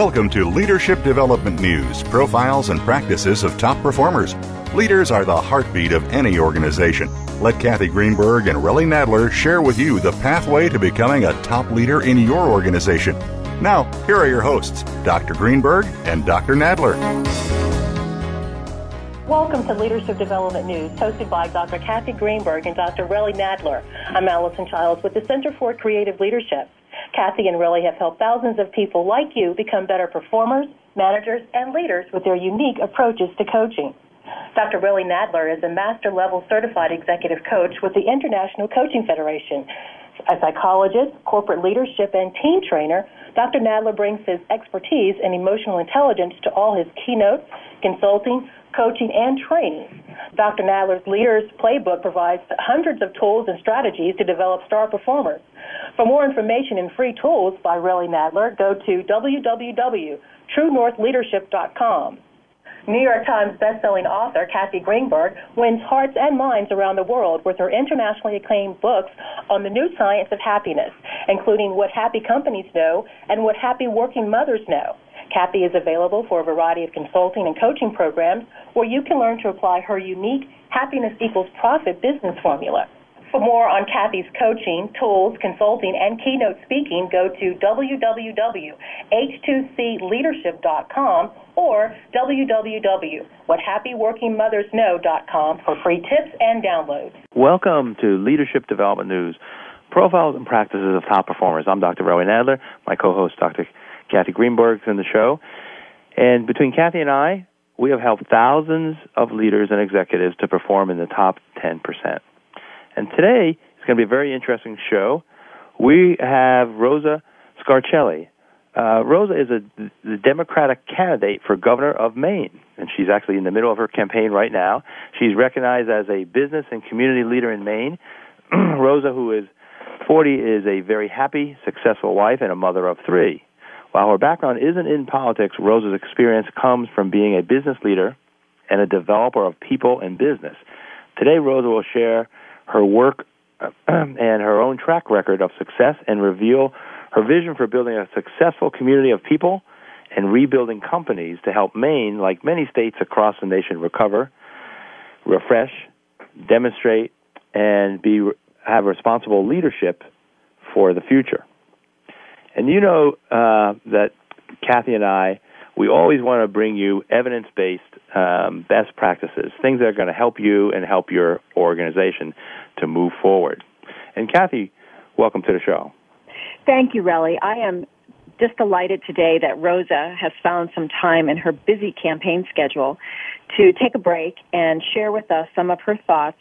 Welcome to Leadership Development News profiles and practices of top performers. Leaders are the heartbeat of any organization. Let Kathy Greenberg and Relly Nadler share with you the pathway to becoming a top leader in your organization. Now, here are your hosts, Dr. Greenberg and Dr. Nadler. Welcome to Leadership Development News, hosted by Dr. Kathy Greenberg and Dr. Relly Nadler. I'm Allison Childs with the Center for Creative Leadership. Kathy and Relly have helped thousands of people like you become better performers, managers, and leaders with their unique approaches to coaching. Dr. Relly Nadler is a master level certified executive coach with the International Coaching Federation. A psychologist, corporate leadership, and team trainer, Dr. Nadler brings his expertise in emotional intelligence to all his keynotes, consulting, coaching, and training. Dr. Nadler's Leaders Playbook provides hundreds of tools and strategies to develop star performers. For more information and free tools by Relly Nadler, go to www.truenorthleadership.com. New York Times bestselling author Kathy Greenberg wins hearts and minds around the world with her internationally acclaimed books on the new science of happiness, including What Happy Companies Know and What Happy Working Mothers Know. Kathy is available for a variety of consulting and coaching programs where you can learn to apply her unique happiness equals profit business formula. For more on Kathy's coaching, tools, consulting, and keynote speaking, go to www.h2cleadership.com or www.whathappyworkingmothersknow.com for free tips and downloads. Welcome to Leadership Development News, profiles and practices of top performers. I'm Dr. Relly Nadler. My co-host, Dr. Kathy Greenberg, is in the show. And between Kathy and I, we have helped thousands of leaders and executives to perform in the top 10%. And today is going to be a very interesting show. We have Rosa Scarcelli. Uh, Rosa is a, the Democratic candidate for governor of Maine, and she's actually in the middle of her campaign right now. She's recognized as a business and community leader in Maine. Rosa, who is 40, is a very happy, successful wife and a mother of three. While her background isn't in politics, Rosa's experience comes from being a business leader and a developer of people and business. Today, Rosa will share her work and her own track record of success and reveal her vision for building a successful community of people and rebuilding companies to help Maine, like many states across the nation, recover, refresh, demonstrate, and be have responsible leadership for the future. And you know uh, that Kathy and I, we always want to bring you evidence based um, best practices, things that are going to help you and help your organization to move forward. And Kathy, welcome to the show. Thank you, Relly. I am just delighted today that Rosa has found some time in her busy campaign schedule to take a break and share with us some of her thoughts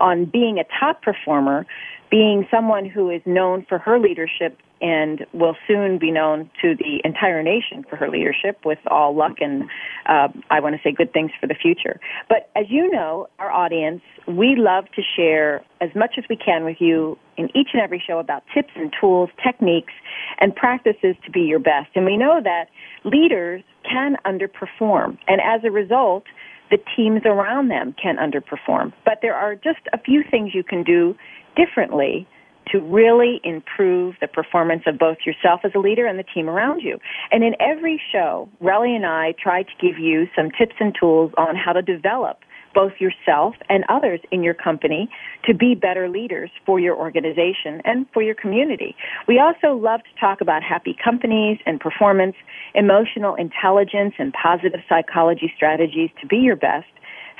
on being a top performer, being someone who is known for her leadership and will soon be known to the entire nation for her leadership with all luck and uh, I want to say good things for the future. But as you know, our audience, we love to share as much as we can with you in each and every show about tips and tools, techniques, and practices to be your best. And we know that leaders can underperform. And as a result, the teams around them can underperform. But there are just a few things you can do differently to really improve the performance of both yourself as a leader and the team around you. And in every show, Relly and I try to give you some tips and tools on how to develop both yourself and others in your company to be better leaders for your organization and for your community. We also love to talk about happy companies and performance, emotional intelligence and positive psychology strategies to be your best,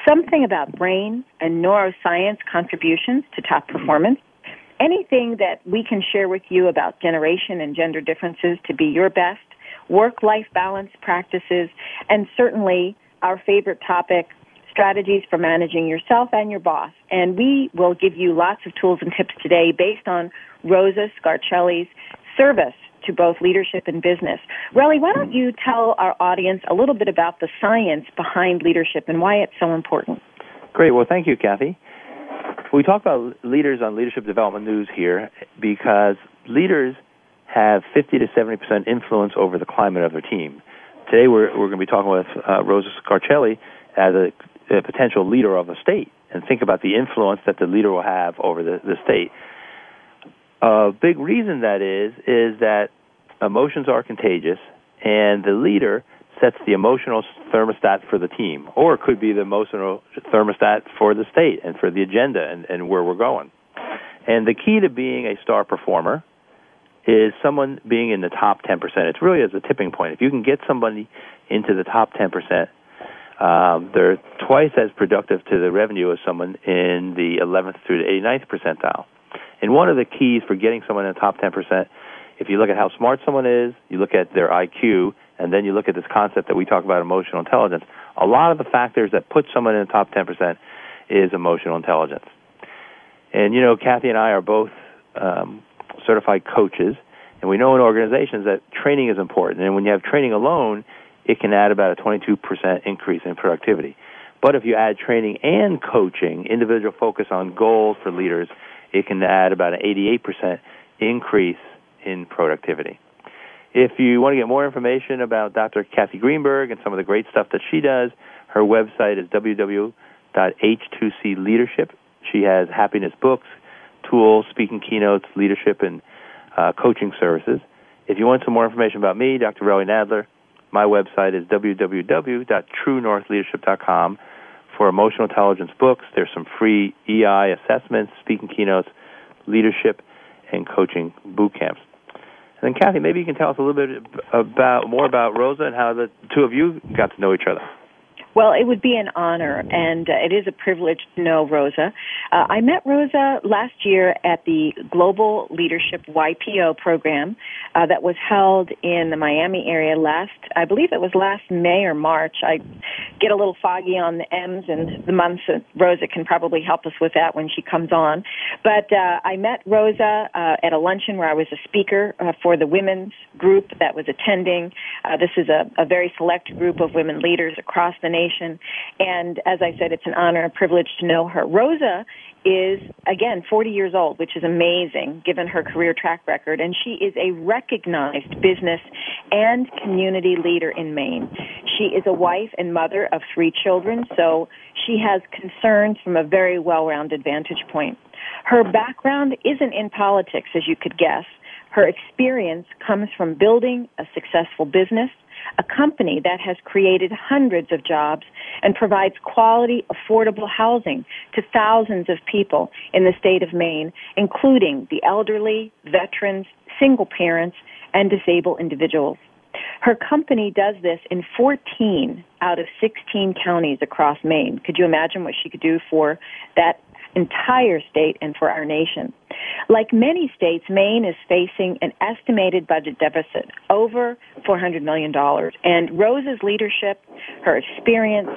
something about brain and neuroscience contributions to top performance, anything that we can share with you about generation and gender differences to be your best, work-life balance practices, and certainly our favorite topic, strategies for managing yourself and your boss. And we will give you lots of tools and tips today based on Rosa Scarcelli's service to both leadership and business. Relly, why don't you tell our audience a little bit about the science behind leadership and why it's so important? Great. Well, thank you, Kathy. We talk about leaders on Leadership Development News here because leaders have 50 to 70% influence over the climate of their team. Today we're, we're going to be talking with uh, Rosa Scarcelli as a, a, potential leader of a state and think about the influence that the leader will have over the, the state. A big reason that is, is that emotions are contagious and the leader sets the emotional thermostat for the team, or it could be the emotional thermostat for the state and for the agenda and, and where we're going. And the key to being a star performer is someone being in the top 10%. It's really as a tipping point. If you can get somebody into the top 10%, um, they're twice as productive to the revenue as someone in the 11th through the 89th percentile. And one of the keys for getting someone in the top 10%, if you look at how smart someone is, you look at their IQ, and then you look at this concept that we talk about emotional intelligence, a lot of the factors that put someone in the top 10% is emotional intelligence. And you know, Kathy and I are both um, certified coaches, and we know in organizations that training is important. And when you have training alone, it can add about a 22% increase in productivity. But if you add training and coaching, individual focus on goals for leaders, it can add about an 88% increase in productivity. If you want to get more information about Dr. Kathy Greenberg and some of the great stuff that she does, her website is www.h2cleadership. She has happiness books, tools, speaking keynotes, leadership, and uh, coaching services. If you want some more information about me, Dr. Relly Nadler, my website is www.truenorthleadership.com for emotional intelligence books. There's some free EI assessments, speaking keynotes, leadership, and coaching boot camps. And then, Kathy, maybe you can tell us a little bit about more about Rosa and how the two of you got to know each other. Well, it would be an honor, and uh, it is a privilege to know Rosa. Uh, I met Rosa last year at the Global Leadership YPO program uh, that was held in the Miami area last, I believe it was last May or March. I get a little foggy on the M's and the months. And Rosa can probably help us with that when she comes on. But uh, I met Rosa uh, at a luncheon where I was a speaker uh, for the women's group that was attending. This is a, a very select group of women leaders across the nation and as I said, it's an honor and a privilege to know her. Rosa is, again, 40 years old, which is amazing given her career track record. And she is a recognized business and community leader in Maine. She is a wife and mother of three children, so she has concerns from a very well-rounded vantage point. Her background isn't in politics, as you could guess. Her experience comes from building a successful business, a company that has created hundreds of jobs and provides quality, affordable housing to thousands of people in the state of Maine, including the elderly, veterans, single parents, and disabled individuals. Her company does this in 14 out of 16 counties across Maine. Could you imagine what she could do for that entire state and for our nation. Like many states, Maine is facing an estimated budget deficit over $400 million. And Rose's leadership, her experience,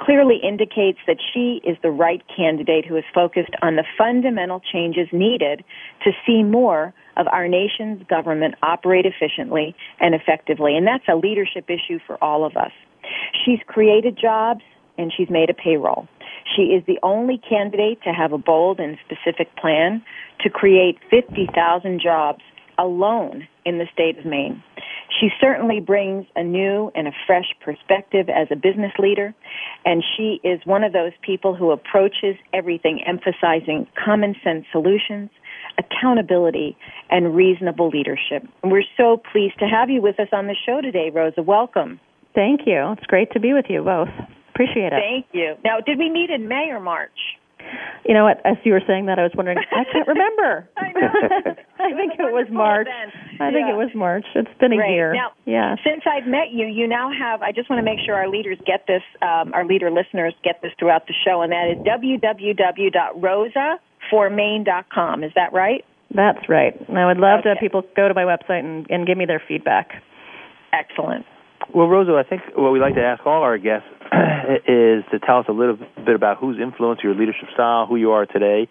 clearly indicates that she is the right candidate who is focused on the fundamental changes needed to see more of our nation's government operate efficiently and effectively. And that's a leadership issue for all of us. She's created jobs and she's made a payroll. She is the only candidate to have a bold and specific plan to create 50,000 jobs alone in the state of Maine. She certainly brings a new and a fresh perspective as a business leader, and she is one of those people who approaches everything emphasizing common sense solutions, accountability, and reasonable leadership. We're so pleased to have you with us on the show today, Rosa. Welcome. Thank you. It's great to be with you both. Appreciate it. Thank you. Now, did we meet in May or March? You know what? As you were saying that, I was wondering. I can't remember. I know. I think it was March. Then. I think yeah. it was March. It's been a Great. year. Now, yeah. Since I've met you, you now have. I just want to make sure our leaders get this. Um, our leader listeners get this throughout the show, and that is www.rosaformaine.com. Is that right? That's right. And I would love Okay. to have people go to my website and, and give me their feedback. Excellent. Well, Rosa, I think what we like to ask all our guests is to tell us a little bit about who's influenced your leadership style, who you are today,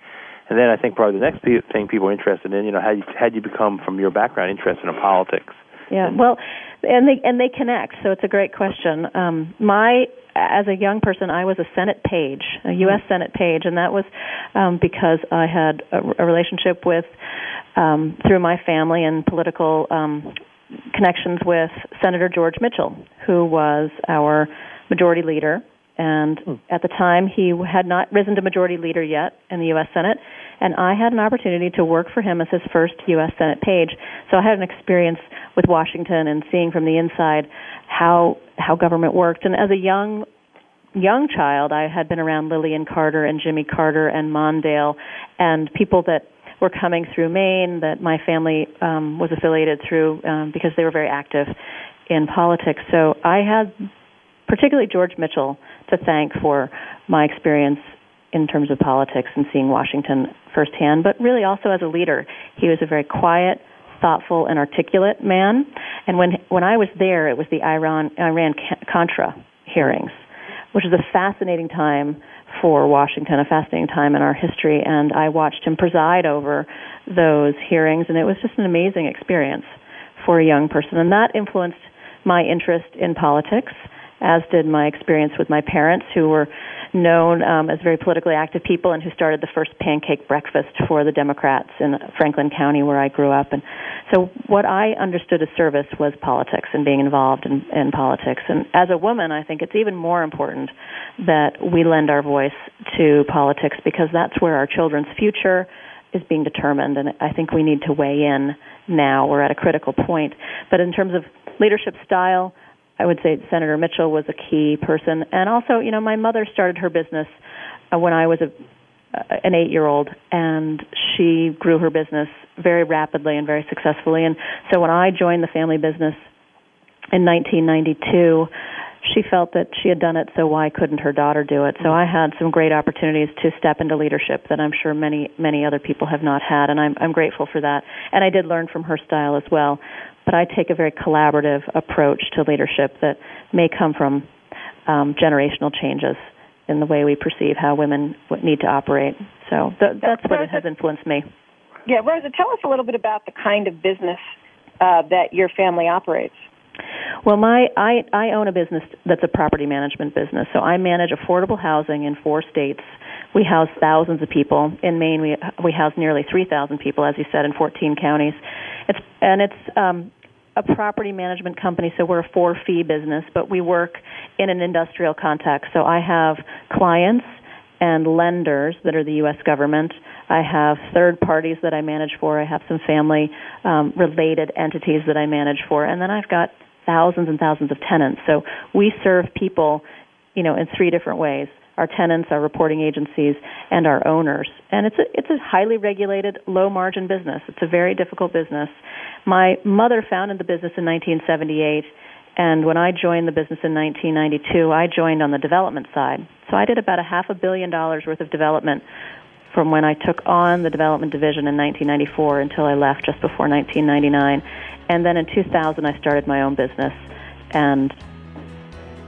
and then I think probably the next thing people are interested in, you know, how you, how you become from your background interested in politics. Yeah, well, and they and they connect, so it's a great question. Um, my as a young person, I was a Senate page, a U.S. Mm-hmm. Senate page, and that was um, because I had a, a relationship with um, through my family and political um, connections with Senator George Mitchell, who was our majority leader. And hmm. at the time, he had not risen to majority leader yet in the U.S. Senate. And I had an opportunity to work for him as his first U.S. Senate page. So I had an experience with Washington and seeing from the inside how how government worked. And as a young young child, I had been around Lillian Carter and Jimmy Carter and Mondale and people that were coming through Maine that my family um, was affiliated through um, because they were very active in politics. So I had particularly George Mitchell to thank for my experience in terms of politics and seeing Washington firsthand, but really also as a leader. He was a very quiet, thoughtful, and articulate man. And when when I was there, it was the Iran Iran Contra hearings, which is a fascinating time for Washington, a fascinating time in our history, and I watched him preside over those hearings, and it was just an amazing experience for a young person, and that influenced my interest in politics, as did my experience with my parents, who were known um, as very politically active people and who started the first pancake breakfast for the Democrats in Franklin County, where I grew up. And so, what I understood as service was politics and being involved in, in politics. And as a woman, I think it's even more important that we lend our voice to politics because that's where our children's future is being determined. And I think we need to weigh in now. We're at a critical point. But in terms of leadership style, I would say Senator Mitchell was a key person, and also, you know, my mother started her business uh, when I was a an eight year old and she grew her business very rapidly and very successfully. And so when I joined the family business in 1992 she felt that she had done it so why couldn't her daughter do it so I had some great opportunities to step into leadership that I'm sure many many other people have not had and I'm I'm grateful for that and I did learn from her style as well but I take a very collaborative approach to leadership that may come from um, generational changes in the way we perceive how women need to operate. So th- that's what has influenced me. Yeah, Rosa, tell us a little bit about the kind of business uh, that your family operates. Well, my I I own a business that's a property management business. So I manage affordable housing in four states. We house thousands of people. In Maine, we we house nearly 3,000 people, as you said, in 14 counties. It's and it's um, a property management company, so we're a four fee business, but we work in an industrial context. So I have clients and lenders that are the U.S. government. I have third parties that I manage for. I have some family um, related entities that I manage for, and then I've got thousands and thousands of tenants. So we serve people, you know, in three different ways our tenants, our reporting agencies, and our owners. And it's a, it's a highly regulated, low margin business. It's a very difficult business. My mother founded the business in 1978, and when I joined the business in 1992, I joined on the development side. So I did about a half a billion dollars worth of development from when I took on the development division in 1994 until I left just before 1999. And then in 2000, I started my own business. And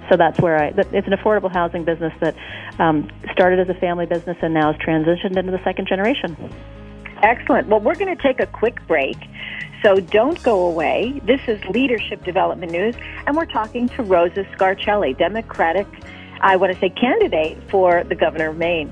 so that's where I. It's an affordable housing business that um, started as a family business and now has transitioned into the second generation. Excellent. Well, we're going to take a quick break. So don't go away. This is Leadership Development News, and we're talking to Rosa Scarcelli, Democratic, I want to say, candidate for the governor of Maine.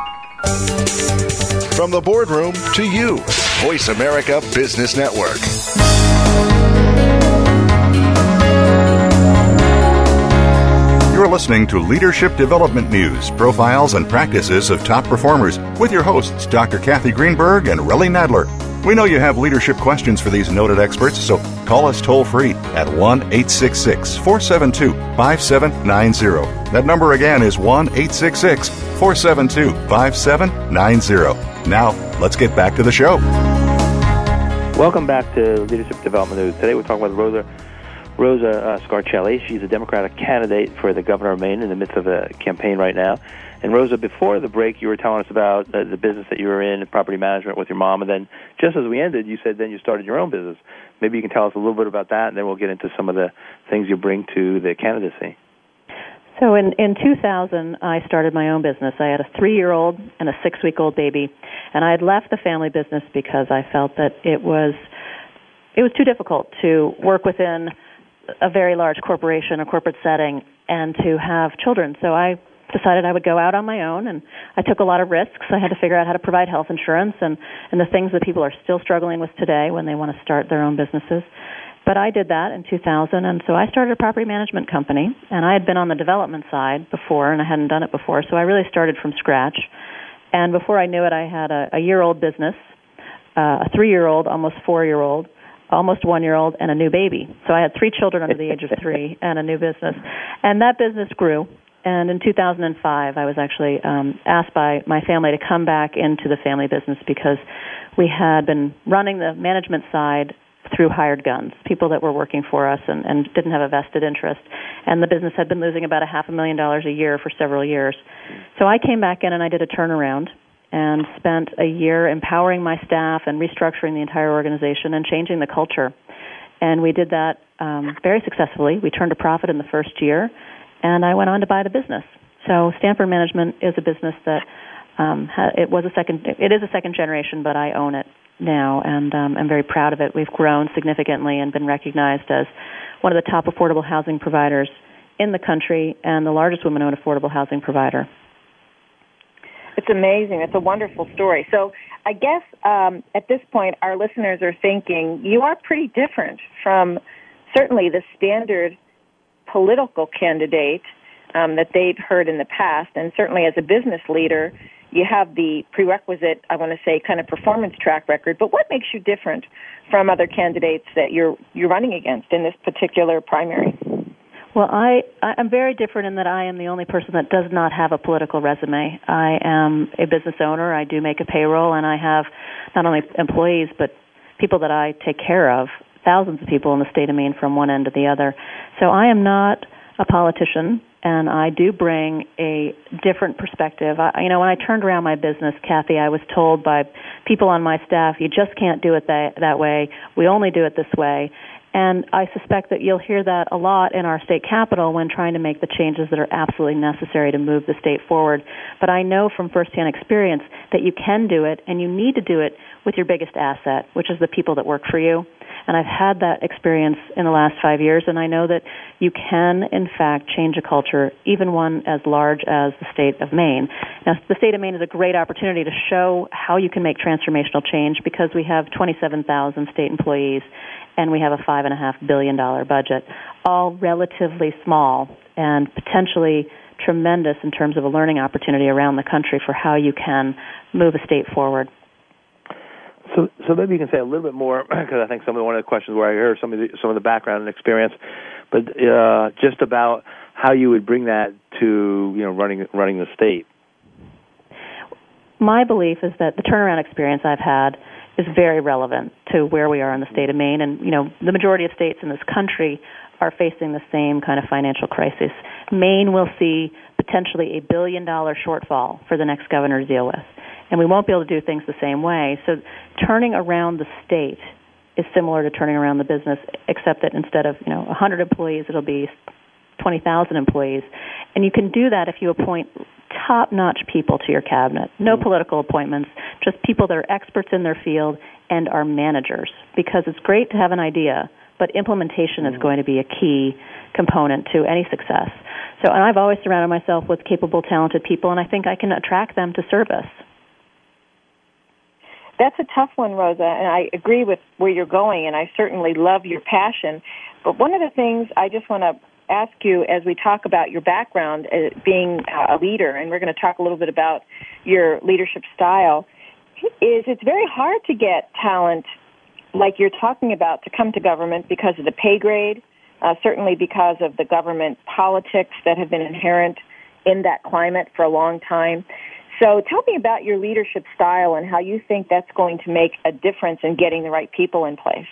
From the boardroom to you, Voice America Business Network. You're listening to Leadership Development News, profiles and practices of top performers with your hosts, Dr. Kathy Greenberg and Relly Nadler. We know you have leadership questions for these noted experts, so call us toll free at 1 866 472 5790. That number again is 1 866 472 5790. Now, let's get back to the show. Welcome back to Leadership Development News. Today we're talking with Rosa Rosa uh, Scarcelli. She's a Democratic candidate for the governor of Maine in the midst of a campaign right now. And Rosa, before the break, you were telling us about uh, the business that you were in, property management with your mom, and then just as we ended, you said then you started your own business. Maybe you can tell us a little bit about that, and then we'll get into some of the things you bring to the candidacy. So in in 2000, I started my own business. I had a three-year-old and a six-week-old baby, and I had left the family business because I felt that it was it was too difficult to work within a very large corporation, a corporate setting, and to have children. So I decided I would go out on my own and I took a lot of risks. I had to figure out how to provide health insurance and, and the things that people are still struggling with today when they want to start their own businesses. But I did that in 2000 and so I started a property management company and I had been on the development side before and I hadn't done it before so I really started from scratch. And before I knew it I had a, a year old business, uh, a three year old, almost four year old almost one year old and a new baby. So I had three children under the age of three and a new business. And that business grew. And in 2005, I was actually um, asked by my family to come back into the family business because we had been running the management side through hired guns, people that were working for us and, and didn't have a vested interest. And the business had been losing about a half a million dollars a year for several years. So I came back in and I did a turnaround and spent a year empowering my staff and restructuring the entire organization and changing the culture. And we did that um, very successfully. We turned a profit in the first year, and I went on to buy the business. So Stanford Management is a business that um, it was a second. It is a second generation, but I own it now, and um, I'm very proud of it. We've grown significantly and been recognized as one of the top affordable housing providers in the country and the largest women-owned affordable housing provider. It's amazing. It's a wonderful story. So I guess um, at this point, our listeners are thinking you are pretty different from certainly the standard political candidate um, that they've heard in the past, and certainly as a business leader, you have the prerequisite, I want to say, kind of performance track record. But what makes you different from other candidates that you're you're running against in this particular primary? Well, I I'm very different in that I am the only person that does not have a political resume. I am a business owner. I do make a payroll, and I have not only employees but people that I take care of. Thousands of people in the state of Maine from one end to the other. So I am not a politician, and I do bring a different perspective. I, you know, when I turned around my business, Kathy, I was told by people on my staff, "You just can't do it that that way. We only do it this way." And I suspect that you'll hear that a lot in our state capital when trying to make the changes that are absolutely necessary to move the state forward. But I know from firsthand experience that you can do it and you need to do it with your biggest asset, which is the people that work for you. And I've had that experience in the last five years, and I know that you can, in fact, change a culture, even one as large as the state of Maine. Now, the state of Maine is a great opportunity to show how you can make transformational change because we have 27,000 state employees and we have a $5.5 billion budget, all relatively small and potentially tremendous in terms of a learning opportunity around the country for how you can move a state forward. So, so maybe you can say a little bit more because I think some of the, one of the questions where I heard some of the some of the background and experience, but uh, just about how you would bring that to you know running running the state. My belief is that the turnaround experience I've had is very relevant to where we are in the state of Maine, and you know the majority of states in this country are facing the same kind of financial crisis. Maine will see potentially a billion dollar shortfall for the next governor to deal with and we won't be able to do things the same way. So turning around the state is similar to turning around the business, except that instead of you know 100 employees, it'll be 20,000 employees, and you can do that if you appoint top-notch people to your cabinet. No mm-hmm. political appointments, just people that are experts in their field and are managers. Because it's great to have an idea, but implementation mm-hmm. is going to be a key component to any success. So, and I've always surrounded myself with capable, talented people, and I think I can attract them to service that's a tough one, Rosa, and I agree with where you're going, and I certainly love your passion. But one of the things I just want to ask you as we talk about your background uh, being a leader, and we're going to talk a little bit about your leadership style, is it's very hard to get talent like you're talking about to come to government because of the pay grade, uh, certainly because of the government politics that have been inherent in that climate for a long time. So tell me about your leadership style and how you think that's going to make a difference in getting the right people in place.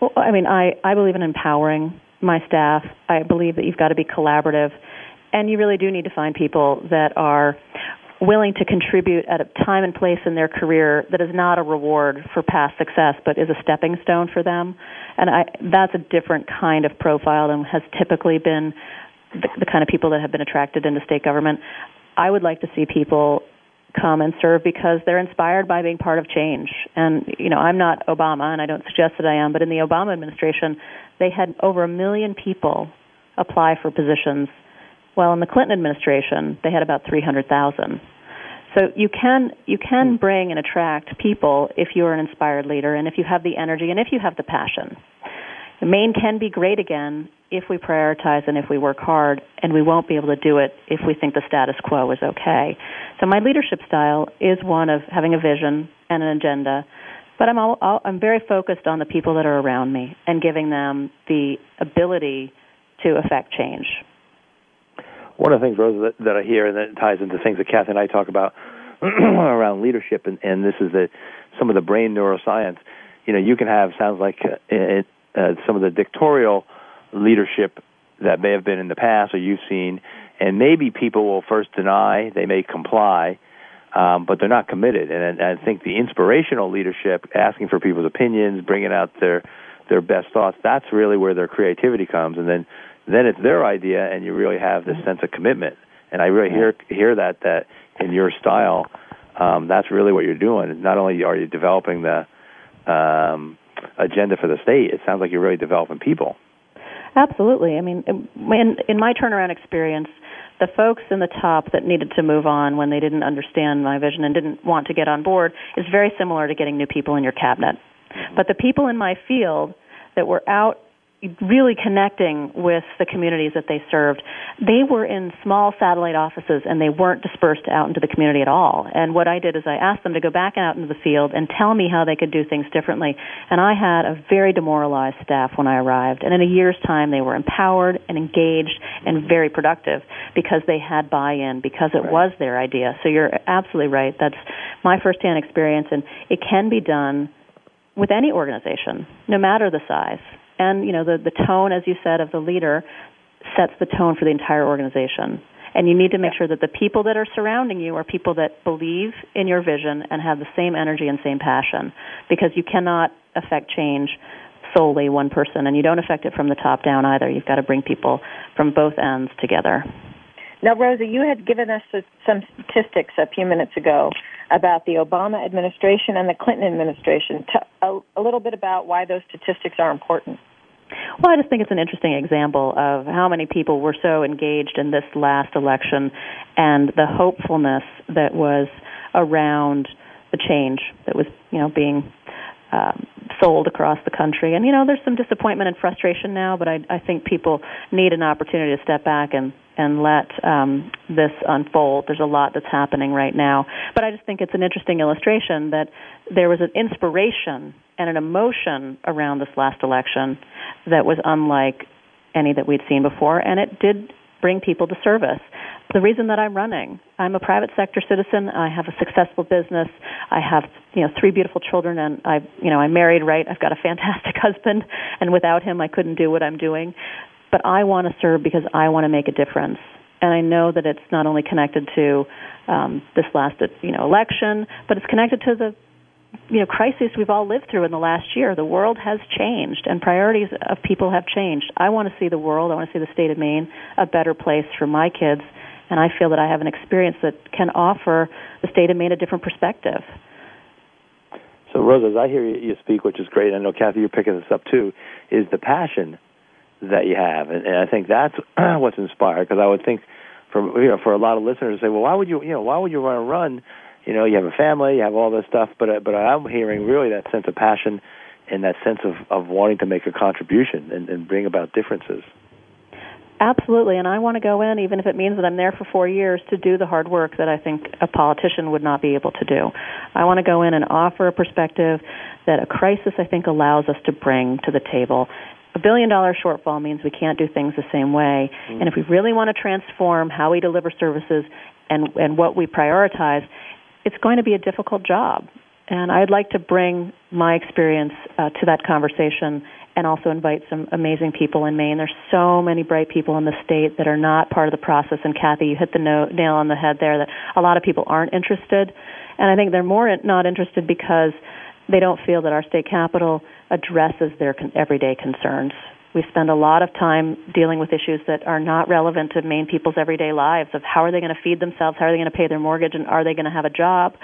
Well, I mean, I, I believe in empowering my staff. I believe that you've got to be collaborative. And you really do need to find people that are willing to contribute at a time and place in their career that is not a reward for past success, but is a stepping stone for them. And I, that's a different kind of profile than has typically been the, the kind of people that have been attracted into state government. I would like to see people come and serve because they're inspired by being part of change. And, you know, I'm not Obama and I don't suggest that I am, but in the Obama administration, they had over a million people apply for positions. Well, in the Clinton administration, they had about 300,000. So you can you can hmm. bring and attract people if you're an inspired leader and if you have the energy and if you have the passion. Maine can be great again if we prioritize and if we work hard, and we won't be able to do it if we think the status quo is okay. So my leadership style is one of having a vision and an agenda, but I'm all, all, I'm very focused on the people that are around me and giving them the ability to affect change. One of the things, Rosa, that, that I hear and that ties into things that Kathy and I talk about around leadership, and, and this is that some of the brain neuroscience. You know, you can have sounds like uh, it, uh, some of the dictatorial leadership that may have been in the past or you've seen, and maybe people will first deny, they may comply, um, but they're not committed. And, and I think the inspirational leadership, asking for people's opinions, bringing out their their best thoughts, that's really where their creativity comes. And then then it's their idea, and you really have this sense of commitment. And I really hear hear that that in your style, um, that's really what you're doing. Not only are you developing the um, agenda for the state, it sounds like you're really developing people. Absolutely. I mean, in, in my turnaround experience, the folks in the top that needed to move on when they didn't understand my vision and didn't want to get on board is very similar to getting new people in your cabinet. Mm-hmm. But the people in my field that were out really connecting with the communities that they served. They were in small satellite offices and they weren't dispersed out into the community at all. And what I did is I asked them to go back out into the field and tell me how they could do things differently. And I had a very demoralized staff when I arrived. And in a year's time, they were empowered and engaged and very productive because they had buy-in, because it right. was their idea. So you're absolutely right. That's my firsthand experience and it can be done with any organization, no matter the size and you know the the tone, as you said, of the leader sets the tone for the entire organization. And you need to make sure that the people that are surrounding you are people that believe in your vision and have the same energy and same passion, because you cannot affect change solely one person, and you don't affect it from the top down either. You've got to bring people from both ends together. Now, Rosa, you had given us some statistics a few minutes ago about the Obama administration and the Clinton administration. a, a little bit about why those statistics are important. Well, I just think it's an interesting example of how many people were so engaged in this last election and the hopefulness that was around the change that was, you know, being um, sold across the country. And you know, there's some disappointment and frustration now, but I, I think people need an opportunity to step back and and let um, this unfold. There's a lot that's happening right now, but I just think it's an interesting illustration that there was an inspiration and an emotion around this last election that was unlike any that we'd seen before, and it did bring people to service. The reason that I'm running, I'm a private sector citizen. I have a successful business. I have, you know, three beautiful children, and I, you know, I'm married. Right, I've got a fantastic husband, and without him, I couldn't do what I'm doing. But I want to serve because I want to make a difference, and I know that it's not only connected to um, this last, you know, election, but it's connected to the you know crises we've all lived through in the last year. The world has changed and priorities of people have changed. I want to see the world i want to see the state of maine a better place for my kids. And i feel that i have an experience that can offer the state of maine a different perspective. So rosa as i hear you speak which is great i know kathy you're picking this up too is the passion that you have and, and i think that's what's inspired because i would think for you know for a lot of listeners to say well why would you you know why would you want to run you know you have a family, you have all this stuff, but uh, but I'm hearing really that sense of passion and that sense of of wanting to make a contribution and, and bring about differences. Absolutely, and I want to go in, even if it means that I'm there for four years, to do the hard work that I think a politician would not be able to do. I want to go in and offer a perspective that a crisis, I think, allows us to bring to the table. A billion dollar shortfall means we can't do things the same way. Mm. And if we really want to transform how we deliver services and, and what we prioritize, it's going to be a difficult job. And I'd like to bring my experience uh, to that conversation and also invite some amazing people in Maine. There's so many bright people in the state that are not part of the process. And Kathy, you hit the no- nail on the head there that a lot of people aren't interested. And I think they're more not interested because they don't feel that our state capital addresses their everyday concerns. We spend a lot of time dealing with issues that are not relevant to Maine people's everyday lives of how are they going to feed themselves, how are they going to pay their mortgage, and are they going to have a job.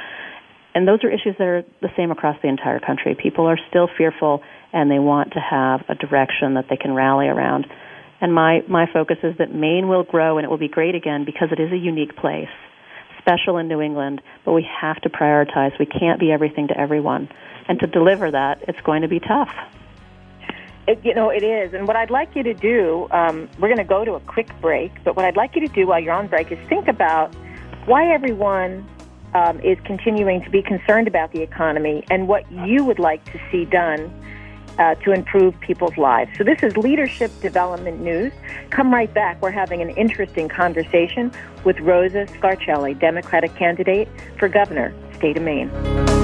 And those are issues that are the same across the entire country. People are still fearful and they want to have a direction that they can rally around. And my, my focus is that Maine will grow and it will be great again because it is a unique place, special in New England, but we have to prioritize. We can't be everything to everyone. And to deliver that, it's going to be tough. It, you know, it is. And what I'd like you to do, um, we're going to go to a quick break, but what I'd like you to do while you're on break is think about why everyone um, is continuing to be concerned about the economy and what you would like to see done uh, to improve people's lives. So this is Leadership Development News. Come right back. We're having an interesting conversation with Rosa Scarcelli, Democratic candidate for governor, state of Maine.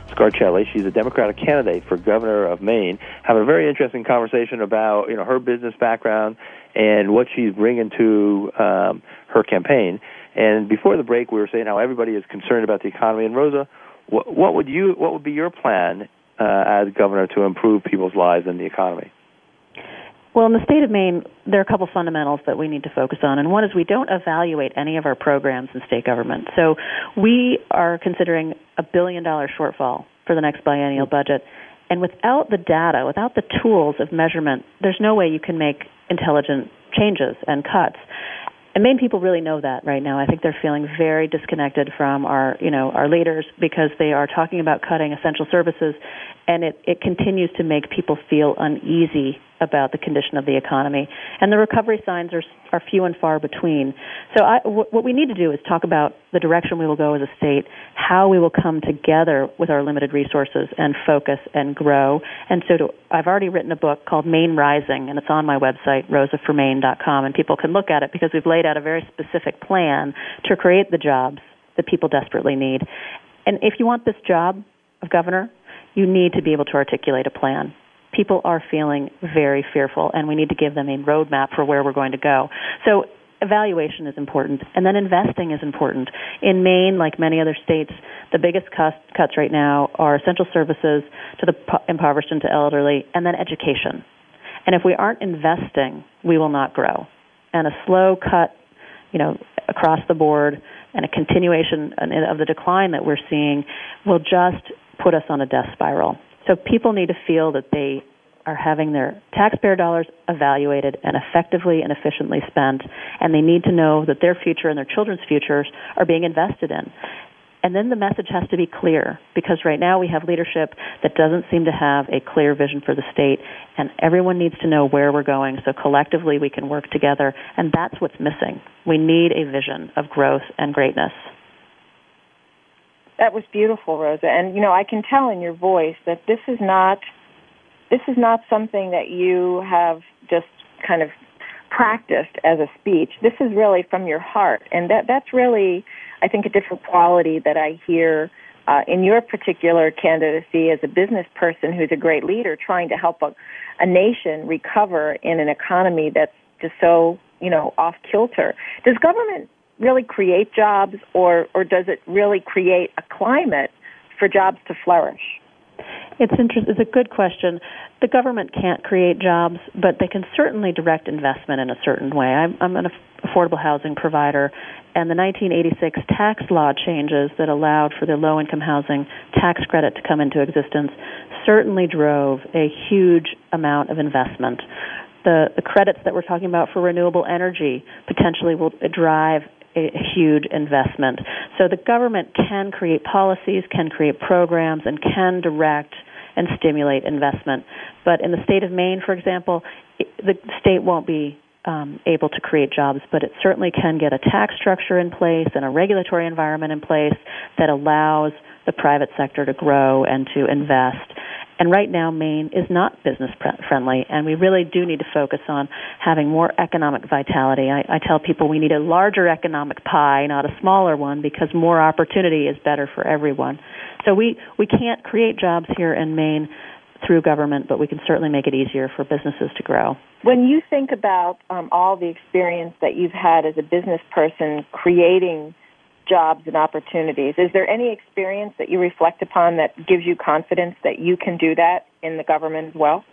Scarcelli. She's a Democratic candidate for governor of Maine. Having a very interesting conversation about you know her business background and what she's bringing to um, her campaign. And before the break, we were saying how everybody is concerned about the economy. And Rosa, what, what would you what would be your plan uh, as governor to improve people's lives and the economy? Well, in the state of Maine, there are a couple fundamentals that we need to focus on, and one is we don't evaluate any of our programs in state government. So we are considering a billion dollar shortfall for the next biennial budget. And without the data, without the tools of measurement, there's no way you can make intelligent changes and cuts. And Maine people really know that right now. I think they're feeling very disconnected from our, you know, our leaders because they are talking about cutting essential services, and it, it continues to make people feel uneasy about the condition of the economy. And the recovery signs are, are few and far between. So what we need to do is talk about the direction we will go as a state, how we will come together with our limited resources and focus and grow. And so to, I've already written a book called Maine Rising, and it's on my website, rosaformaine.com, and people can look at it because we've laid out a very specific plan to create the jobs that people desperately need. And if you want this job of governor, you need to be able to articulate a plan people are feeling very fearful, and we need to give them a roadmap for where we're going to go. So evaluation is important, and then investing is important. In Maine, like many other states, the biggest cost cuts right now are essential services to the impoverished and to elderly, and then education. And if we aren't investing, we will not grow. And a slow cut, you know, across the board, and a continuation of the decline that we're seeing will just put us on a death spiral. So people need to feel that they are having their taxpayer dollars evaluated and effectively and efficiently spent, and they need to know that their future and their children's futures are being invested in. And then the message has to be clear because right now we have leadership that doesn't seem to have a clear vision for the state, and everyone needs to know where we're going so collectively we can work together, and that's what's missing. We need a vision of growth and greatness. That was beautiful, Rosa. And you know, I can tell in your voice that this is not this is not something that you have just kind of practiced as a speech. This is really from your heart, and that that's really, I think, a different quality that I hear uh, in your particular candidacy as a business person who's a great leader, trying to help a, a nation recover in an economy that's just so you know off kilter. Does government really create jobs, or or does it really create a climate for jobs to flourish? It's interest, It's a good question. The government can't create jobs, but they can certainly direct investment in a certain way. I'm, I'm an affordable housing provider, and the 1986 tax law changes that allowed for the low-income housing tax credit to come into existence certainly drove a huge amount of investment. The, the credits that we're talking about for renewable energy potentially will drive a huge investment. So the government can create policies, can create programs, and can direct and stimulate investment. But in the state of Maine, for example, the state won't be um, able to create jobs, but it certainly can get a tax structure in place and a regulatory environment in place that allows the private sector to grow and to invest. And right now, Maine is not business friendly, and we really do need to focus on having more economic vitality. I, I tell people we need a larger economic pie, not a smaller one, because more opportunity is better for everyone. So we, we can't create jobs here in Maine through government, but we can certainly make it easier for businesses to grow. When you think about um, all the experience that you've had as a business person creating jobs and opportunities, is there any experience that you reflect upon that gives you confidence that you can do that in the government as well?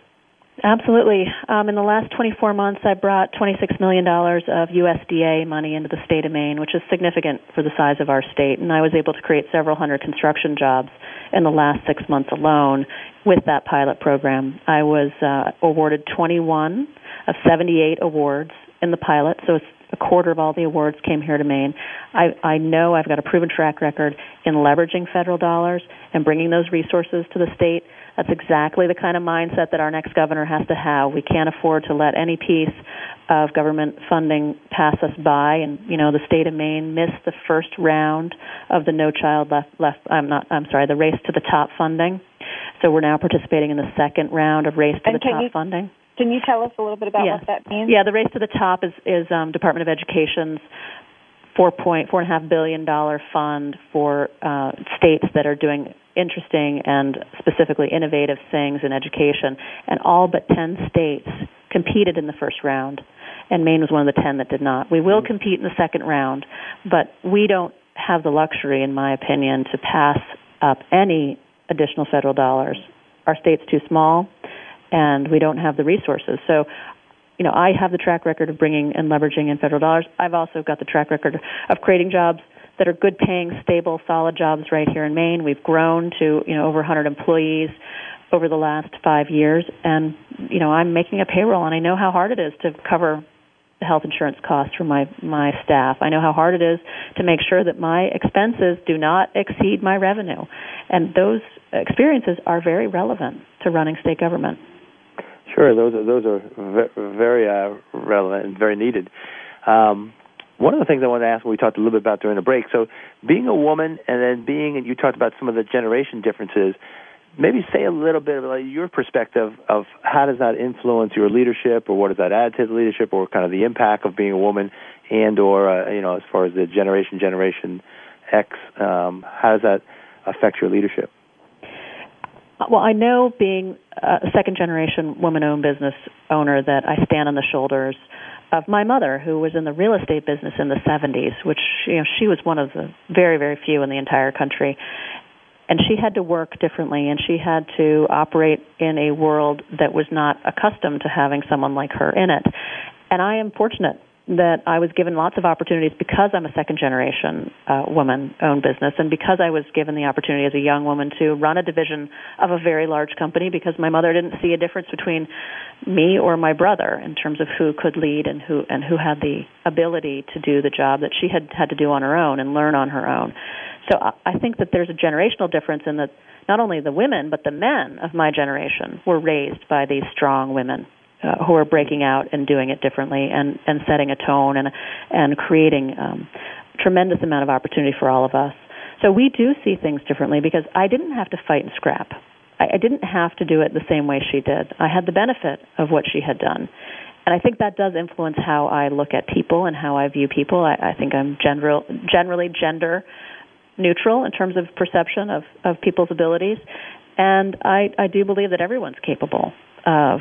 Absolutely. Um, in the last 24 months, I brought $26 million of USDA money into the state of Maine, which is significant for the size of our state. And I was able to create several hundred construction jobs in the last six months alone with that pilot program. I was uh, awarded 21 of 78 awards in the pilot, so it's a quarter of all the awards came here to Maine. I, I know I've got a proven track record in leveraging federal dollars and bringing those resources to the state. That's exactly the kind of mindset that our next governor has to have. We can't afford to let any piece of government funding pass us by. And you know, the state of Maine missed the first round of the No Child Left. Left. I'm not. I'm sorry. The Race to the Top funding. So we're now participating in the second round of Race to and the Top you, funding. Can you tell us a little bit about yes. what that means? Yeah, the Race to the Top is is um, Department of Education's four point four and a half billion dollar fund for uh, states that are doing interesting and specifically innovative things in education, and all but 10 states competed in the first round, and Maine was one of the 10 that did not. We will compete in the second round, but we don't have the luxury, in my opinion, to pass up any additional federal dollars. Our state's too small, and we don't have the resources. So you know, I have the track record of bringing and leveraging in federal dollars. I've also got the track record of creating jobs that are good paying, stable, solid jobs right here in Maine. We've grown to, you know, over 100 employees over the last five years. And, you know, I'm making a payroll and I know how hard it is to cover the health insurance costs for my, my staff. I know how hard it is to make sure that my expenses do not exceed my revenue. And those experiences are very relevant to running state government. Sure, those are those are very uh, relevant and very needed. Um, one of the things I wanted to ask, we talked a little bit about during the break. So, being a woman and then being, and you talked about some of the generation differences. Maybe say a little bit about your perspective of how does that influence your leadership, or what does that add to the leadership, or kind of the impact of being a woman, and or uh, you know, as far as the generation Generation X, um, how does that affect your leadership? Uh, well, I know being a second generation woman owned business owner that I stand on the shoulders of my mother who was in the real estate business in the 70s which you know she was one of the very very few in the entire country. And she had to work differently and she had to operate in a world that was not accustomed to having someone like her in it. And i am fortunate that I was given lots of opportunities because I'm a second generation uh, woman owned business and because I was given the opportunity as a young woman to run a division of a very large company because my mother didn't see a difference between me or my brother in terms of who could lead and who and who had the ability to do the job that she had had to do on her own and learn on her own. So I I think that there's a generational difference in that not only the women but the men of my generation were raised by these strong women uh, who are breaking out and doing it differently and and setting a tone and and creating um, tremendous amount of opportunity for all of us. So we do see things differently because I didn't have to fight and scrap. I, I didn't have to do it the same way she did. I had the benefit of what she had done. And I think that does influence how I look at people and how I view people. I, I think I'm general, generally gender neutral in terms of perception of, of people's abilities. And I, I do believe that everyone's capable of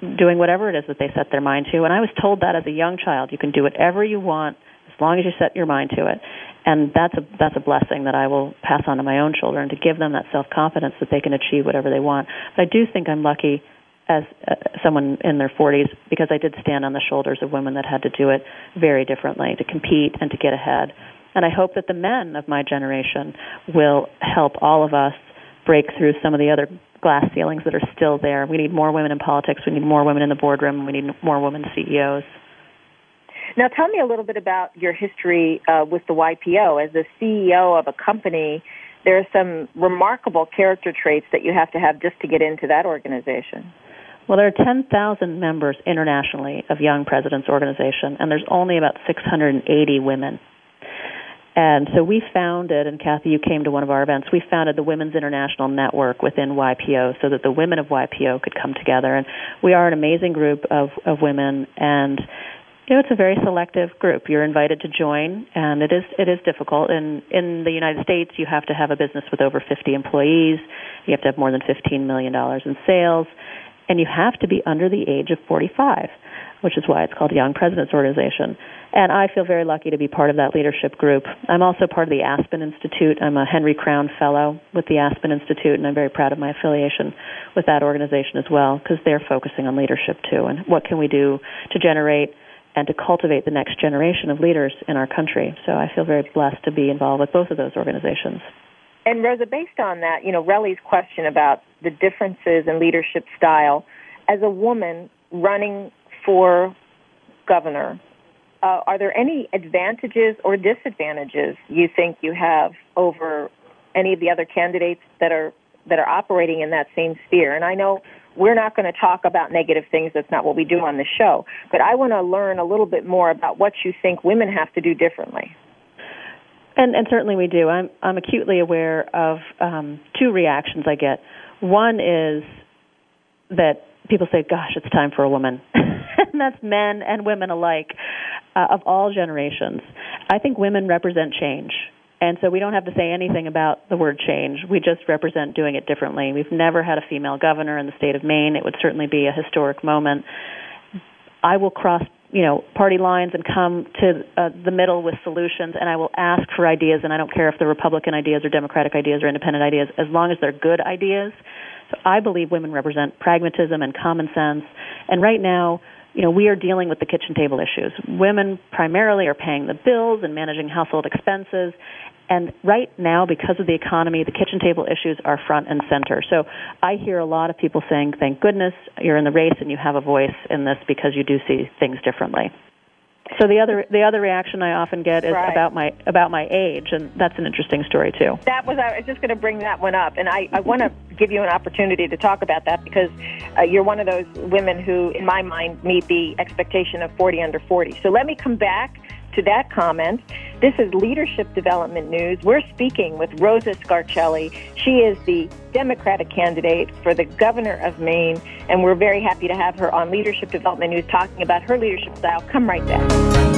doing whatever it is that they set their mind to. And I was told that as a young child, you can do whatever you want as long as you set your mind to it. And that's a that's a blessing that I will pass on to my own children to give them that self confidence that they can achieve whatever they want. But I do think I'm lucky as uh, someone in their 40s because I did stand on the shoulders of women that had to do it very differently to compete and to get ahead. And I hope that the men of my generation will help all of us break through some of the other glass ceilings that are still there. We need more women in politics. We need more women in the boardroom. We need more women CEOs. Now, tell me a little bit about your history uh, with the YPO as the CEO of a company there are some remarkable character traits that you have to have just to get into that organization. Well, there are 10,000 members internationally of Young Presidents Organization, and there's only about 680 women. And so we founded, and Cathy, you came to one of our events, we founded the Women's International Network within YPO so that the women of YPO could come together. And we are an amazing group of, of women, and you know, it's a very selective group. You're invited to join, and it is it is difficult. In in the United States, you have to have a business with over 50 employees. You have to have more than 15 million dollars in sales, and you have to be under the age of 45, which is why it's called Young Presidents Organization. And I feel very lucky to be part of that leadership group. I'm also part of the Aspen Institute. I'm a Henry Crown Fellow with the Aspen Institute, and I'm very proud of my affiliation with that organization as well because they're focusing on leadership too. And what can we do to generate and to cultivate the next generation of leaders in our country? So I feel very blessed to be involved with both of those organizations. And Rosa, based on that, you know, Relly's question about the differences in leadership style, as a woman running for governor, uh, are there any advantages or disadvantages you think you have over any of the other candidates that are that are operating in that same sphere? And I know we're not going to talk about negative things. That's not what we do on the show. But I want to learn a little bit more about what you think women have to do differently. And, and certainly we do. I'm, I'm acutely aware of um, two reactions I get. One is that people say, "Gosh, it's time for a woman," and that's men and women alike uh, of all generations. I think women represent change. And so we don't have to say anything about the word change. We just represent doing it differently. We've never had a female governor in the state of Maine. It would certainly be a historic moment. I will cross, you know, party lines and come to uh, the middle with solutions, and I will ask for ideas. And I don't care if they're Republican ideas or Democratic ideas or independent ideas, as long as they're good ideas. So I believe women represent pragmatism and common sense. And right now, you know, we are dealing with the kitchen table issues. Women primarily are paying the bills and managing household expenses. And right now, because of the economy, the kitchen table issues are front and center. So I hear a lot of people saying, thank goodness you're in the race and you have a voice in this because you do see things differently. So the other the other reaction I often get is right. about my about my age, and that's an interesting story too. That was I was just going to bring that one up, and I I want to give you an opportunity to talk about that because uh, you're one of those women who, in my mind, meet the expectation of 40 under 40. So let me come back to that comment. This is Leadership Development News. We're speaking with Rosa Scarcelli. She is the Democratic candidate for the governor of Maine, and we're very happy to have her on Leadership Development News talking about her leadership style. Come right back.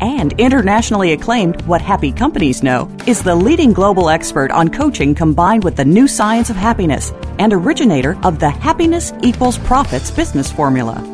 and internationally acclaimed What Happy Companies Know, is the leading global expert on coaching combined with the new science of happiness. and originator of the Happiness Equals Profits business formula.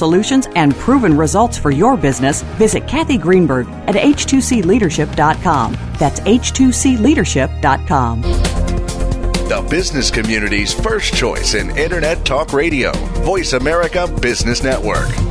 solutions, and proven results for your business, visit Cathy Greenberg at h2cleadership.com. That's h2cleadership.com. The business community's first choice in Internet Talk Radio, Voice America Business Network.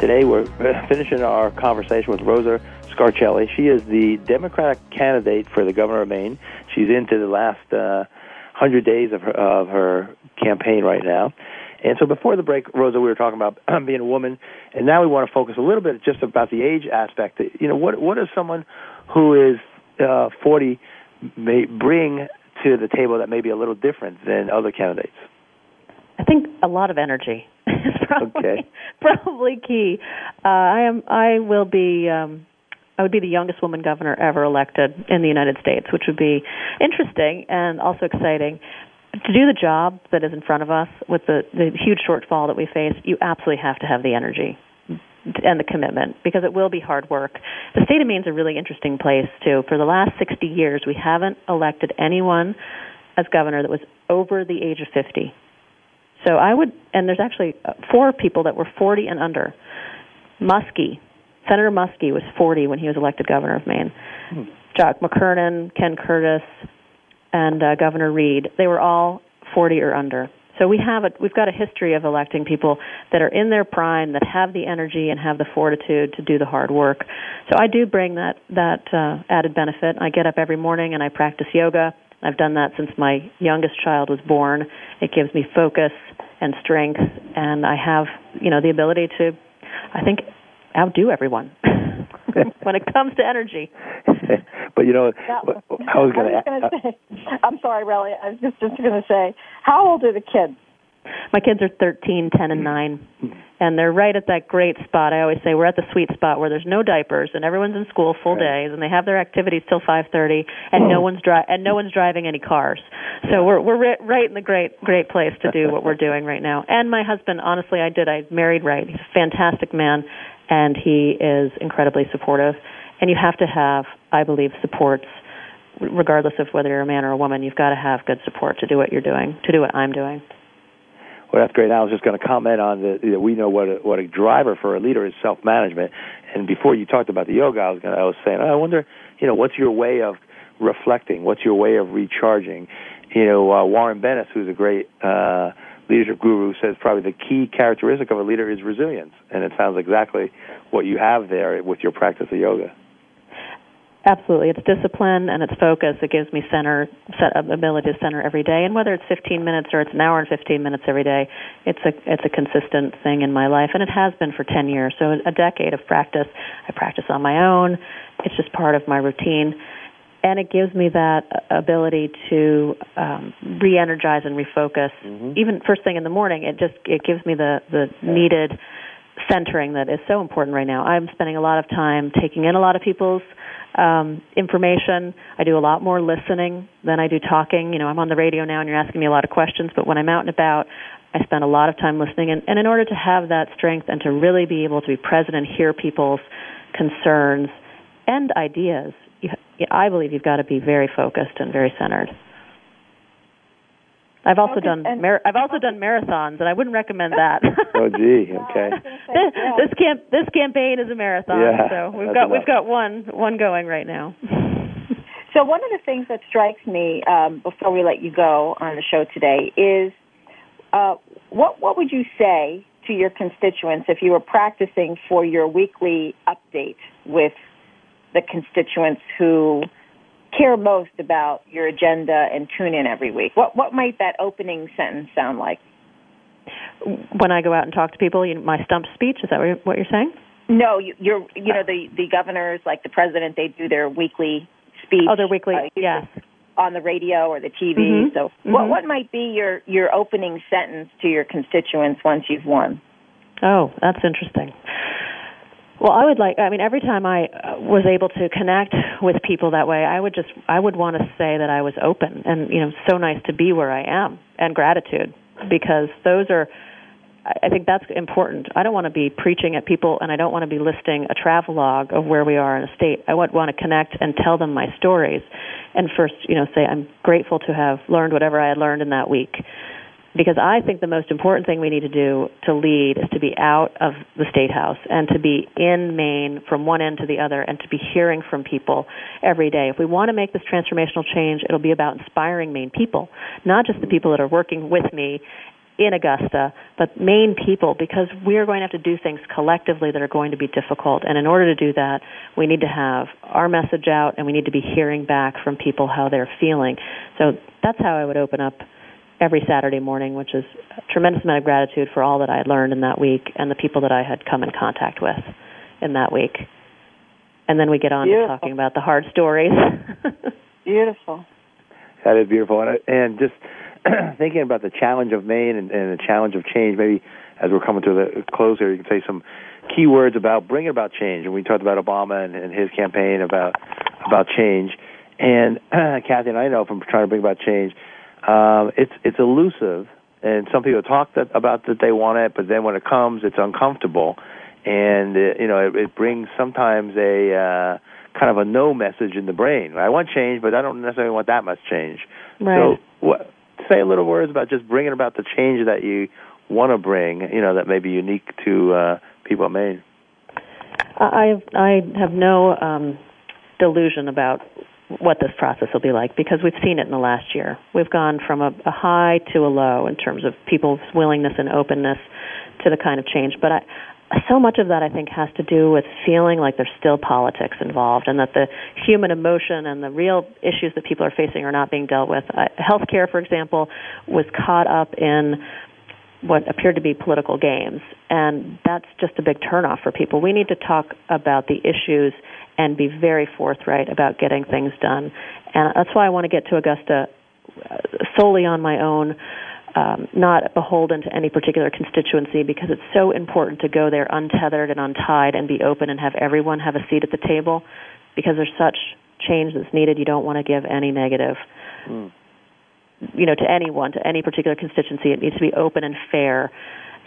Today we're finishing our conversation with Rosa Scarcelli. She is the Democratic candidate for the governor of Maine. She's into the last uh, 100 days of her, of her campaign right now. And so before the break, Rosa, we were talking about being a woman, and now we want to focus a little bit just about the age aspect. You know, what what does someone who is uh, 40 may bring to the table that may be a little different than other candidates? I think a lot of energy Okay. probably key. Uh, I am. I will be. Um, I would be the youngest woman governor ever elected in the United States, which would be interesting and also exciting. To do the job that is in front of us with the, the huge shortfall that we face, you absolutely have to have the energy and the commitment because it will be hard work. The state of Maine is a really interesting place too. For the last 60 years, we haven't elected anyone as governor that was over the age of 50. So I would, and there's actually uh, four people that were 40 and under. Muskie, Senator Muskie was 40 when he was elected governor of Maine. Jack McKernan, Ken Curtis, and uh, Governor Reed, they were all 40 or under. So we have a, we've got a history of electing people that are in their prime, that have the energy and have the fortitude to do the hard work. So I do bring that that uh, added benefit. I get up every morning and I practice yoga. I've done that since my youngest child was born. It gives me focus and strength, and I have you know the ability to, I think, outdo everyone when it comes to energy. but you know, Now, I was going I was gonna say, I'm sorry, Relly. I was just just going to say, how old are the kids? My kids are 13, 10, and 9. And they're right at that great spot. I always say we're at the sweet spot where there's no diapers and everyone's in school full days and they have their activities till 5:30 and no oh. one's dri- and no one's driving any cars. So we're we're ri- right in the great great place to do what we're doing right now. And my husband, honestly, I did I married right. He's a fantastic man and he is incredibly supportive. And you have to have, I believe, supports regardless of whether you're a man or a woman. You've got to have good support to do what you're doing, to do what I'm doing. Well, that's great. I was just going to comment on the. You know, we know what a, what a driver for a leader is self management. And before you talked about the yoga, I was going. I was saying, I wonder, you know, what's your way of reflecting? What's your way of recharging? You know, uh, Warren Bennis, who's a great uh, leadership guru, says probably the key characteristic of a leader is resilience, and it sounds exactly what you have there with your practice of yoga. Absolutely, it's discipline and it's focus. It gives me center, set ability to center every day, and whether it's 15 minutes or it's an hour and 15 minutes every day, it's a it's a consistent thing in my life, and it has been for 10 years. So a decade of practice. I practice on my own. It's just part of my routine, and it gives me that ability to um, re-energize and refocus. Even first thing in the morning, it just it gives me the the needed centering that is so important right now. I'm spending a lot of time taking in a lot of people's um, information. I do a lot more listening than I do talking. You know, I'm on the radio now and you're asking me a lot of questions, but when I'm out and about, I spend a lot of time listening. And, and in order to have that strength and to really be able to be present and hear people's concerns and ideas, you, I believe you've got to be very focused and very centered. I've also Okay, done and- mar- I've also done marathons, and I wouldn't recommend that. Oh, gee, okay. this, this camp this campaign is a marathon, Yeah, so we've got enough. we've got one one going right now. So one of the things that strikes me um, before we let you go on the show today is uh, what what would you say to your constituents if you were practicing for your weekly update with the constituents who care most about your agenda and tune in every week? What what might that opening sentence sound like? When I go out and talk to people, you know, my stump speech is that what you're saying? No, you, you're you know the the governors like the president they do their weekly speech. Oh, their weekly, uh, yes. On the radio or the TV. Mm-hmm. So, mm-hmm. what what might be your your opening sentence to your constituents once you've won? Oh, that's interesting. Well, I would like. I mean, every time I uh, was able to connect with people that way, I would just. I would want to say that I was open and you know so nice to be where I am and gratitude because those are. I think that's important. I don't want to be preaching at people, and I don't want to be listing a travel log of where we are in a state. I would want to connect and tell them my stories, and first, you know, say I'm grateful to have learned whatever I had learned in that week because I think the most important thing we need to do to lead is to be out of the state house and to be in Maine from one end to the other and to be hearing from people every day. If we want to make this transformational change, it'll be about inspiring Maine people, not just the people that are working with me in Augusta, but Maine people, because we're going to have to do things collectively that are going to be difficult. And in order to do that, we need to have our message out and we need to be hearing back from people how they're feeling. So that's how I would open up every Saturday morning, which is a tremendous amount of gratitude for all that I had learned in that week and the people that I had come in contact with in that week. And then we get on beautiful. to talking about the hard stories. beautiful. That is beautiful. And, and just thinking about the challenge of Maine and, and the challenge of change, maybe as we're coming to the close here, you can say some key words about bringing about change. And we talked about Obama and, and his campaign about about change. And uh, Cathy and I know from trying to bring about change, um, it's it's elusive, and some people talk that, about that they want it, but then when it comes, it's uncomfortable, and it, you know it, it brings sometimes a uh, kind of a no message in the brain. I want change, but I don't necessarily want that much change. Right. So, what, say a little words about just bringing about the change that you want to bring. You know that may be unique to uh, people in Maine. I I have no um, delusion about what this process will be like because we've seen it in the last year. We've gone from a, a high to a low in terms of people's willingness and openness to the kind of change. But I, so much of that I think has to do with feeling like there's still politics involved and that the human emotion and the real issues that people are facing are not being dealt with. Uh, healthcare, for example, was caught up in what appeared to be political games, and that's just a big turnoff for people. We need to talk about the issues and be very forthright about getting things done. And that's why I want to get to Augusta uh, solely on my own, um, not beholden to any particular constituency, because it's so important to go there untethered and untied and be open and have everyone have a seat at the table, because there's such change that's needed. You don't want to give any negative. Mm. You know, to anyone, to any particular constituency, it needs to be open and fair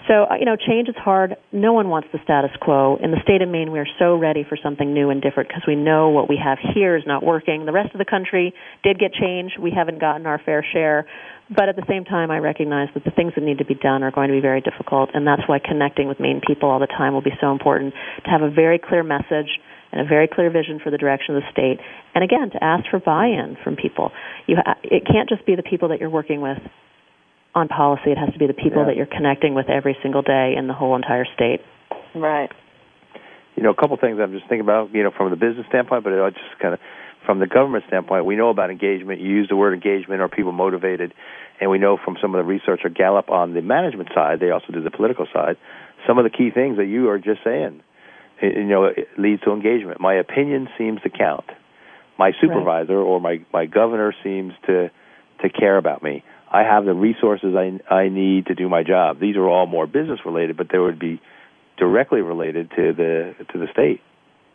so, uh, you know, change is hard. No one wants the status quo. In the state of Maine, we are so ready for something new and different because we know what we have here is not working. The rest of the country did get change. We haven't gotten our fair share. But at the same time, I recognize that the things that need to be done are going to be very difficult, and that's why connecting with Maine people all the time will be so important to have a very clear message and a very clear vision for the direction of the state. And again, to ask for buy-in from people. You ha- it can't just be the people that you're working with on policy. It has to be the people yeah. that you're connecting with every single day in the whole entire state. Right. You know, a couple things I'm just thinking about, you know, from the business standpoint, but it just kind of from the government standpoint, we know about engagement. You use the word engagement. Are people motivated? And we know from some of the research or Gallup on the management side, they also do the political side. Some of the key things that you are just saying, you know, it leads to engagement. My opinion seems to count. My supervisor right. or my my governor seems to to care about me. I have the resources I I need to do my job. These are all more business related, but they would be directly related to the to the state.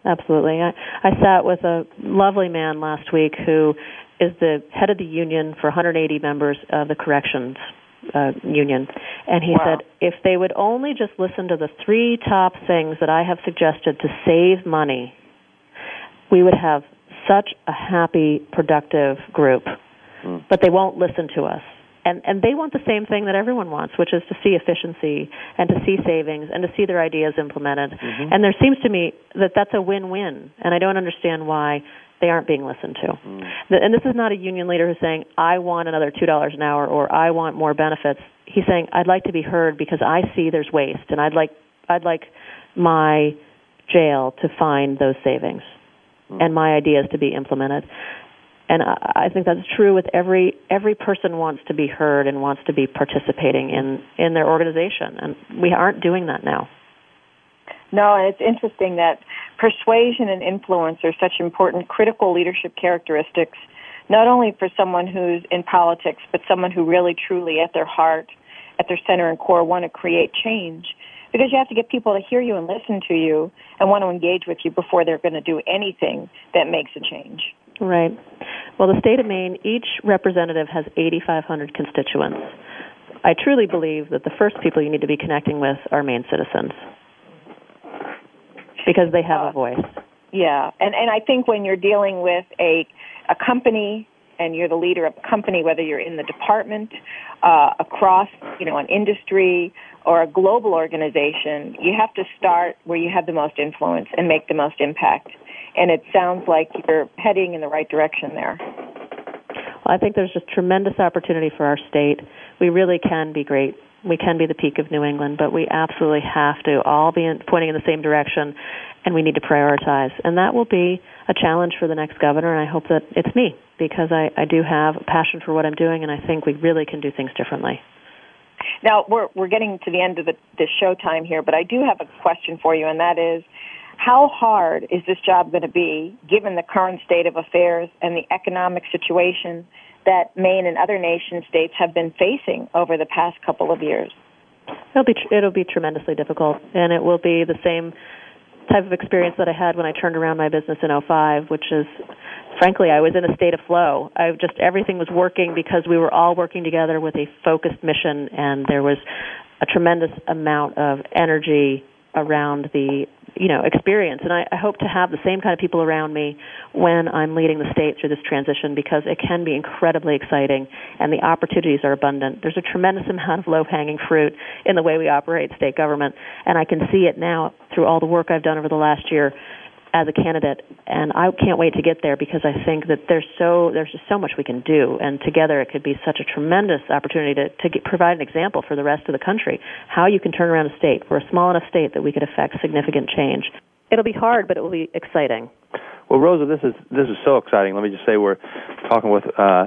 Absolutely. I, I sat with a lovely man last week who is the head of the union for 180 members of the corrections uh, union, and he wow. said if they would only just listen to the three top things that I have suggested to save money, we would have such a happy, productive group. Mm. But they won't listen to us and and they want the same thing that everyone wants, which is to see efficiency and to see savings and to see their ideas implemented. Mm-hmm. And there seems to me that that's a win-win, and I don't understand why they aren't being listened to. Mm. And this is not a union leader who's saying, I want another $2 an hour or I want more benefits. He's saying, I'd like to be heard because I see there's waste and I'd like, I'd like my jail to find those savings mm. and my ideas to be implemented. And I, think that's true with every every person wants to be heard and wants to be participating in in their organization, and we aren't doing that now. No, and it's interesting that persuasion and influence are such important critical leadership characteristics, not only for someone who's in politics, but someone who really truly at their heart, at their center and core want to create change. Because you have to get people to hear you and listen to you and want to engage with you before they're going to do anything that makes a change. Right. Well, the state of Maine, each representative has 8,500 constituents. I truly believe that the first people you need to be connecting with are Maine citizens because they have uh, a voice. Yeah, and and I think when you're dealing with a a company and you're the leader of a company, whether you're in the department, uh, across you know an industry or a global organization, you have to start where you have the most influence and make the most impact. And it sounds like you're heading in the right direction there. Well, I think there's just tremendous opportunity for our state. We really can be great we can be the peak of New England, but we absolutely have to all be in, pointing in the same direction, and we need to prioritize. And that will be a challenge for the next governor, and I hope that it's me because I, I do have a passion for what I'm doing, and I think we really can do things differently. Now we're we're getting to the end of the, the show time here, but I do have a question for you, and that is, how hard is this job going to be given the current state of affairs and the economic situation that Maine and other nation states have been facing over the past couple of years? It'll be it'll be tremendously difficult, and it will be the same type of experience that I had when I turned around my business in 05, which is frankly I was in a state of flow. I just everything was working because we were all working together with a focused mission and there was a tremendous amount of energy around the you know experience and I, I hope to have the same kind of people around me when I'm leading the state through this transition because it can be incredibly exciting and the opportunities are abundant. There's a tremendous amount of low hanging fruit in the way we operate state government and I can see it now through all the work I've done over the last year as a candidate and I can't wait to get there because I think that there's so there's just so much we can do and together it could be such a tremendous opportunity to to get, provide an example for the rest of the country how you can turn around a state. We're a small enough state that we could affect significant change. It'll be hard but it will be exciting. Well Rosa this is this is so exciting. Let me just say we're talking with uh,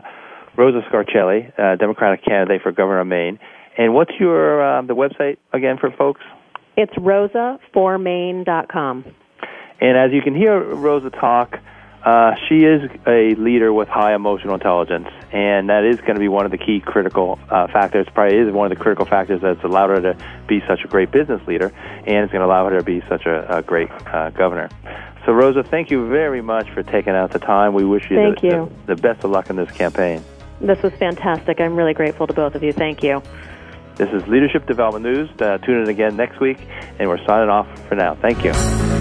Rosa Scarcelli uh, Democratic candidate for governor of Maine. And what's your uh, the website again for folks? It's rosaformaine.com and as you can hear Rosa talk, uh, she is a leader with high emotional intelligence, and that is going to be one of the key critical uh, factors. Probably is one of the critical factors that's allowed her to be such a great business leader, and it's going to allow her to be such a, a great uh, governor. So, Rosa, thank you very much for taking out the time. We wish you, thank the, you. The, the best of luck in this campaign. This was fantastic. I'm really grateful to both of you. Thank you. This is Leadership Development News. Uh, tune in again next week, and we're signing off for now. Thank you.